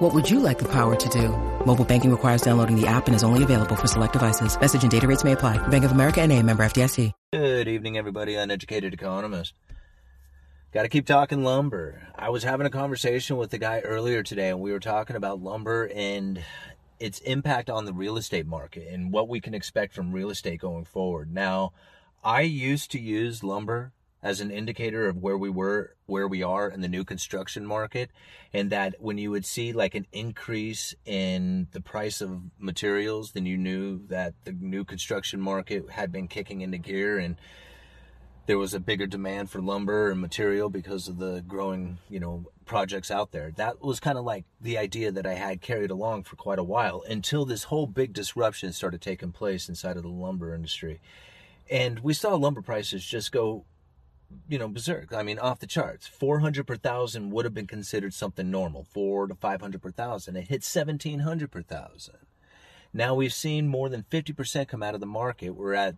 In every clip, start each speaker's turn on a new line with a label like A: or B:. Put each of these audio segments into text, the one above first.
A: What would you like the power to do? Mobile banking requires downloading the app and is only available for select devices. Message and data rates may apply. Bank of America and a member FDIC.
B: Good evening, everybody. Uneducated economist. Got to keep talking lumber. I was having a conversation with the guy earlier today, and we were talking about lumber and its impact on the real estate market and what we can expect from real estate going forward. Now, I used to use lumber as an indicator of where we were, where we are in the new construction market. And that when you would see like an increase in the price of materials, then you knew that the new construction market had been kicking into gear and there was a bigger demand for lumber and material because of the growing, you know, projects out there. That was kind of like the idea that I had carried along for quite a while until this whole big disruption started taking place inside of the lumber industry. And we saw lumber prices just go, you know, berserk. I mean, off the charts. 400 per thousand would have been considered something normal, 4 to 500 per thousand. It hit 1700 per thousand. Now we've seen more than 50% come out of the market. We're at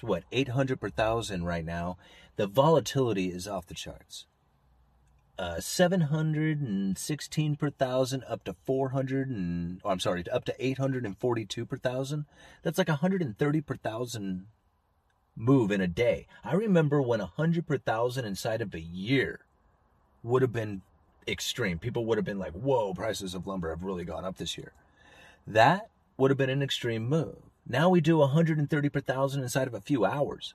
B: what 800 per thousand right now. The volatility is off the charts. Uh, 716 per thousand up to 400 and oh, I'm sorry, up to 842 per thousand. That's like 130 per thousand move in a day. I remember when a 100 per thousand inside of a year would have been extreme. People would have been like, "Whoa, prices of lumber have really gone up this year." That would have been an extreme move. Now we do 130 per thousand inside of a few hours.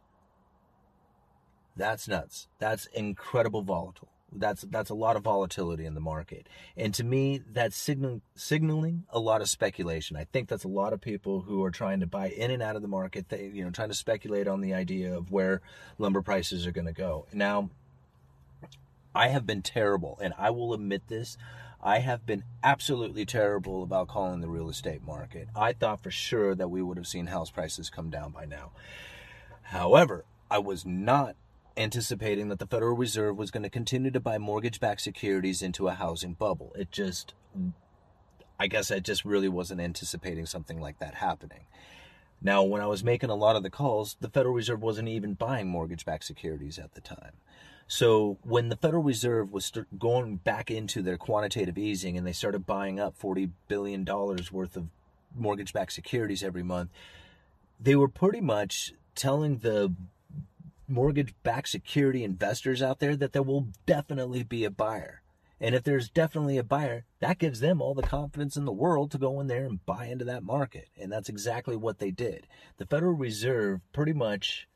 B: That's nuts. That's incredible volatile. That's that's a lot of volatility in the market, and to me, that's signal, signaling a lot of speculation. I think that's a lot of people who are trying to buy in and out of the market. They, you know, trying to speculate on the idea of where lumber prices are going to go. Now, I have been terrible, and I will admit this. I have been absolutely terrible about calling the real estate market. I thought for sure that we would have seen house prices come down by now. However, I was not anticipating that the Federal Reserve was going to continue to buy mortgage backed securities into a housing bubble. It just, I guess I just really wasn't anticipating something like that happening. Now, when I was making a lot of the calls, the Federal Reserve wasn't even buying mortgage backed securities at the time. So when the Federal Reserve was going back into their quantitative easing and they started buying up $40 billion worth of mortgage backed securities every month, they were pretty much telling the mortgage backed security investors out there that there will definitely be a buyer. And if there's definitely a buyer, that gives them all the confidence in the world to go in there and buy into that market. And that's exactly what they did. The Federal Reserve pretty much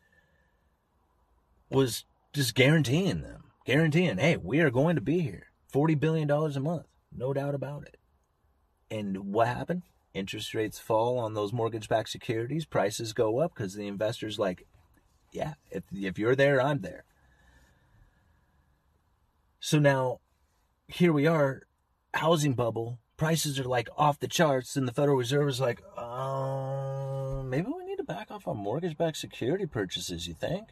B: was just guaranteeing them, guaranteeing, hey, we are going to be here. $40 billion a month, no doubt about it. And what happened? Interest rates fall on those mortgage backed securities, prices go up because the investors like, yeah, if if you're there, I'm there. So now here we are, housing bubble, prices are like off the charts, and the Federal Reserve is like, uh, maybe we need to back off on mortgage backed security purchases, you think?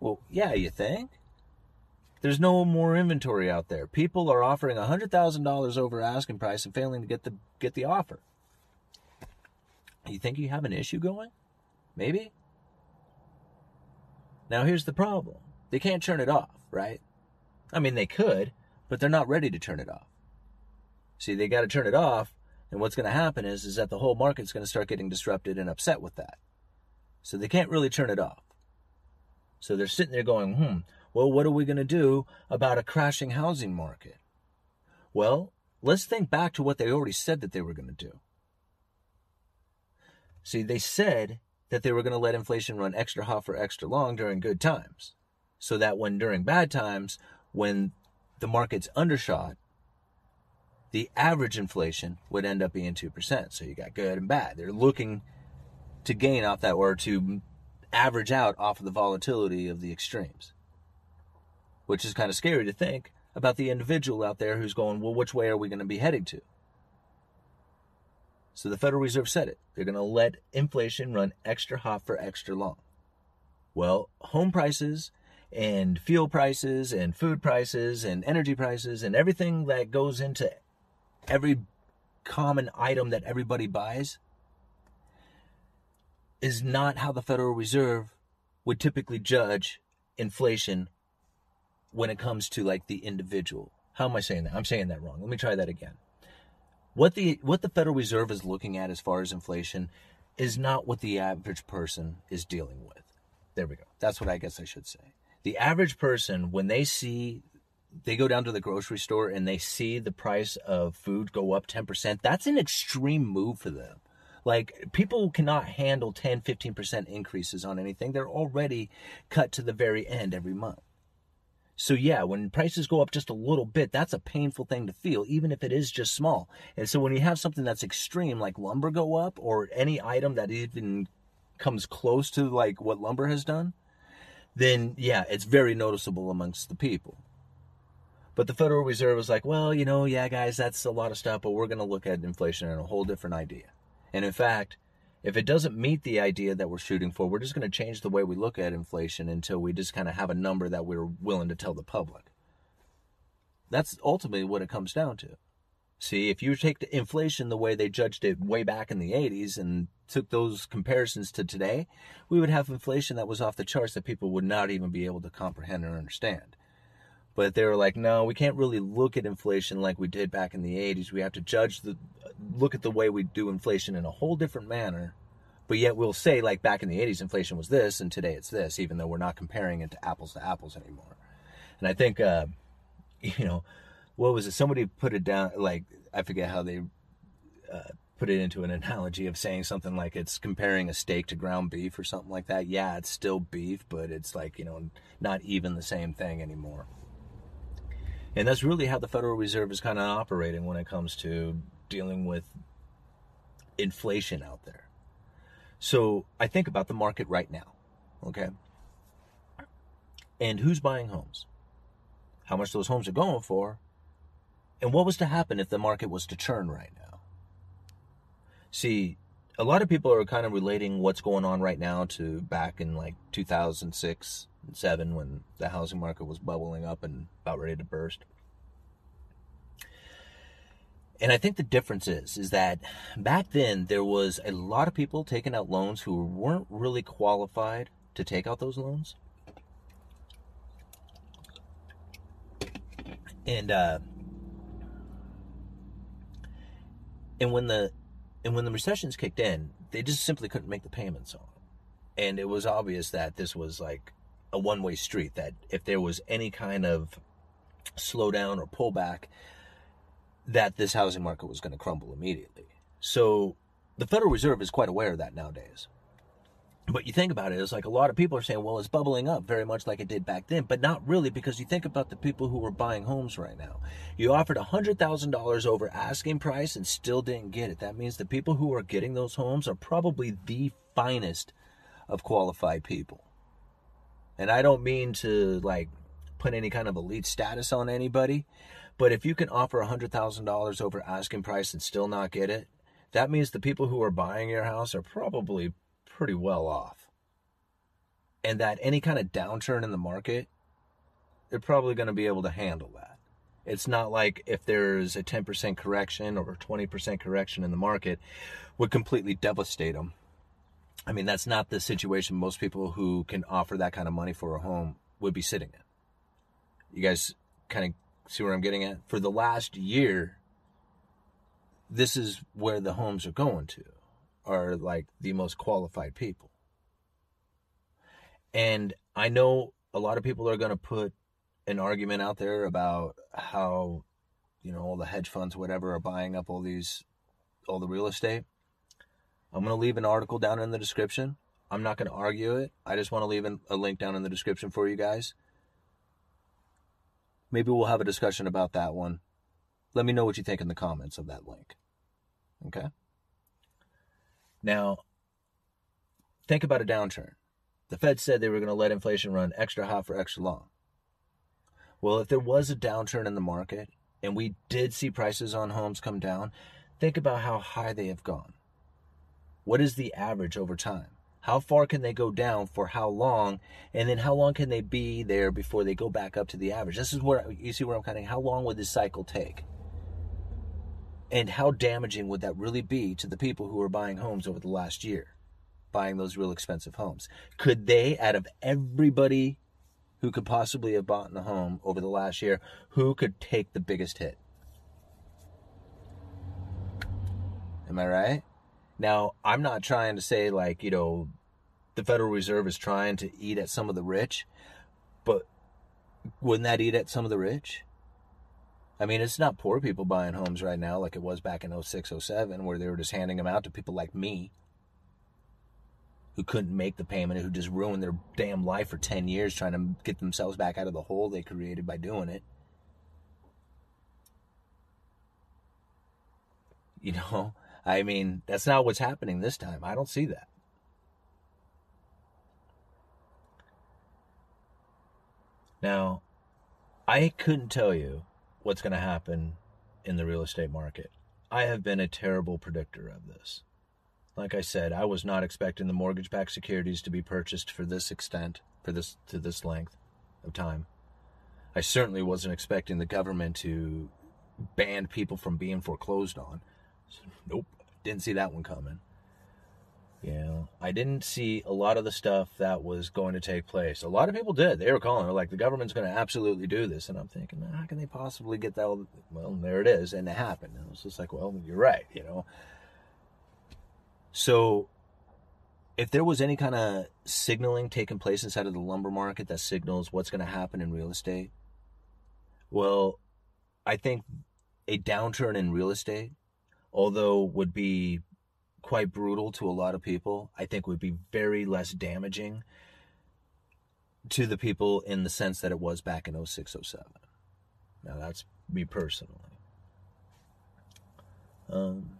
B: Well, yeah, you think? There's no more inventory out there. People are offering $100,000 over asking price and failing to get the get the offer. You think you have an issue going? Maybe. Now, here's the problem they can't turn it off, right? I mean, they could, but they're not ready to turn it off. See, they got to turn it off, and what's going to happen is, is that the whole market's going to start getting disrupted and upset with that. So they can't really turn it off. So they're sitting there going, hmm, well, what are we going to do about a crashing housing market? Well, let's think back to what they already said that they were going to do. See, they said that they were going to let inflation run extra hot for extra long during good times. So that when during bad times, when the market's undershot, the average inflation would end up being 2%. So you got good and bad. They're looking to gain off that or to average out off of the volatility of the extremes. Which is kind of scary to think about the individual out there who's going, well, which way are we going to be heading to? So the Federal Reserve said it. They're going to let inflation run extra hot for extra long. Well, home prices and fuel prices and food prices and energy prices and everything that goes into every common item that everybody buys is not how the Federal Reserve would typically judge inflation when it comes to like the individual. How am I saying that? I'm saying that wrong. Let me try that again. What the what the Federal Reserve is looking at as far as inflation is not what the average person is dealing with. There we go. That's what I guess I should say. The average person when they see they go down to the grocery store and they see the price of food go up 10%, that's an extreme move for them. Like people cannot handle 10, 15% increases on anything. They're already cut to the very end every month. So yeah, when prices go up just a little bit, that's a painful thing to feel, even if it is just small. And so when you have something that's extreme, like lumber go up, or any item that even comes close to like what lumber has done, then yeah, it's very noticeable amongst the people. But the Federal Reserve was like, well, you know, yeah, guys, that's a lot of stuff, but we're going to look at inflation in a whole different idea. And in fact, if it doesn't meet the idea that we're shooting for, we're just going to change the way we look at inflation until we just kind of have a number that we're willing to tell the public. That's ultimately what it comes down to. See, if you take the inflation the way they judged it way back in the 80s and took those comparisons to today, we would have inflation that was off the charts that people would not even be able to comprehend or understand. But they were like, no, we can't really look at inflation like we did back in the 80s. We have to judge the look at the way we do inflation in a whole different manner. But yet we'll say like back in the 80s inflation was this and today it's this even though we're not comparing it to apples to apples anymore. And I think uh, you know, what was it somebody put it down like I forget how they uh, put it into an analogy of saying something like it's comparing a steak to ground beef or something like that. Yeah, it's still beef, but it's like, you know, not even the same thing anymore. And that's really how the Federal Reserve is kind of operating when it comes to dealing with inflation out there. So I think about the market right now, okay? And who's buying homes? How much those homes are going for? And what was to happen if the market was to churn right now? See, a lot of people are kind of relating what's going on right now to back in like 2006 and 7 when the housing market was bubbling up and about ready to burst. And I think the difference is is that back then there was a lot of people taking out loans who weren't really qualified to take out those loans. And uh and when the and when the recessions kicked in, they just simply couldn't make the payments on. And it was obvious that this was like a one-way street. That if there was any kind of slowdown or pullback, that this housing market was going to crumble immediately. So the Federal Reserve is quite aware of that nowadays. But you think about it, it's like a lot of people are saying, well, it's bubbling up very much like it did back then, but not really because you think about the people who are buying homes right now. You offered $100,000 over asking price and still didn't get it. That means the people who are getting those homes are probably the finest of qualified people. And I don't mean to like put any kind of elite status on anybody, but if you can offer $100,000 over asking price and still not get it, that means the people who are buying your house are probably pretty well off. And that any kind of downturn in the market, they're probably going to be able to handle that. It's not like if there's a 10% correction or a 20% correction in the market would completely devastate them. I mean, that's not the situation most people who can offer that kind of money for a home would be sitting in. You guys kind of see where I'm getting at? For the last year, this is where the homes are going to are like the most qualified people. And I know a lot of people are going to put an argument out there about how, you know, all the hedge funds, whatever, are buying up all these, all the real estate. I'm going to leave an article down in the description. I'm not going to argue it. I just want to leave a link down in the description for you guys. Maybe we'll have a discussion about that one. Let me know what you think in the comments of that link. Okay? Now, think about a downturn. The Fed said they were going to let inflation run extra hot for extra long. Well, if there was a downturn in the market and we did see prices on homes come down, think about how high they have gone. What is the average over time? How far can they go down for how long? And then how long can they be there before they go back up to the average? This is where you see where I'm of how long would this cycle take? And how damaging would that really be to the people who are buying homes over the last year, buying those real expensive homes? Could they, out of everybody who could possibly have bought a home over the last year, who could take the biggest hit? Am I right? Now, I'm not trying to say like, you know, the Federal Reserve is trying to eat at some of the rich, but wouldn't that eat at some of the rich? I mean, it's not poor people buying homes right now like it was back in 06, 07, where they were just handing them out to people like me who couldn't make the payment, who just ruined their damn life for 10 years trying to get themselves back out of the hole they created by doing it. You know, I mean, that's not what's happening this time. I don't see that. Now, I couldn't tell you what's going to happen in the real estate market. I have been a terrible predictor of this. Like I said, I was not expecting the mortgage-backed securities to be purchased for this extent, for this to this length of time. I certainly wasn't expecting the government to ban people from being foreclosed on. Nope, didn't see that one coming. Know, I didn't see a lot of the stuff that was going to take place. A lot of people did. They were calling, they're like, the government's going to absolutely do this. And I'm thinking, how can they possibly get that? Well, there it is. And it happened. And it was just like, well, you're right, you know. So if there was any kind of signaling taking place inside of the lumber market that signals what's going to happen in real estate, well, I think a downturn in real estate although would be quite brutal to a lot of people, I think would be very less damaging to the people in the sense that it was back in 06, 07. Now, that's me personally. Um,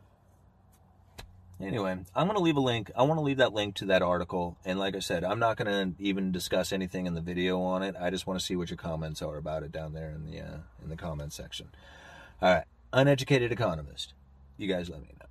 B: anyway, I'm going to leave a link. I want to leave that link to that article. And like I said, I'm not going to even discuss anything in the video on it. I just want to see what your comments are about it down there in the uh, in the comments section. All right, uneducated economist. You guys let me know.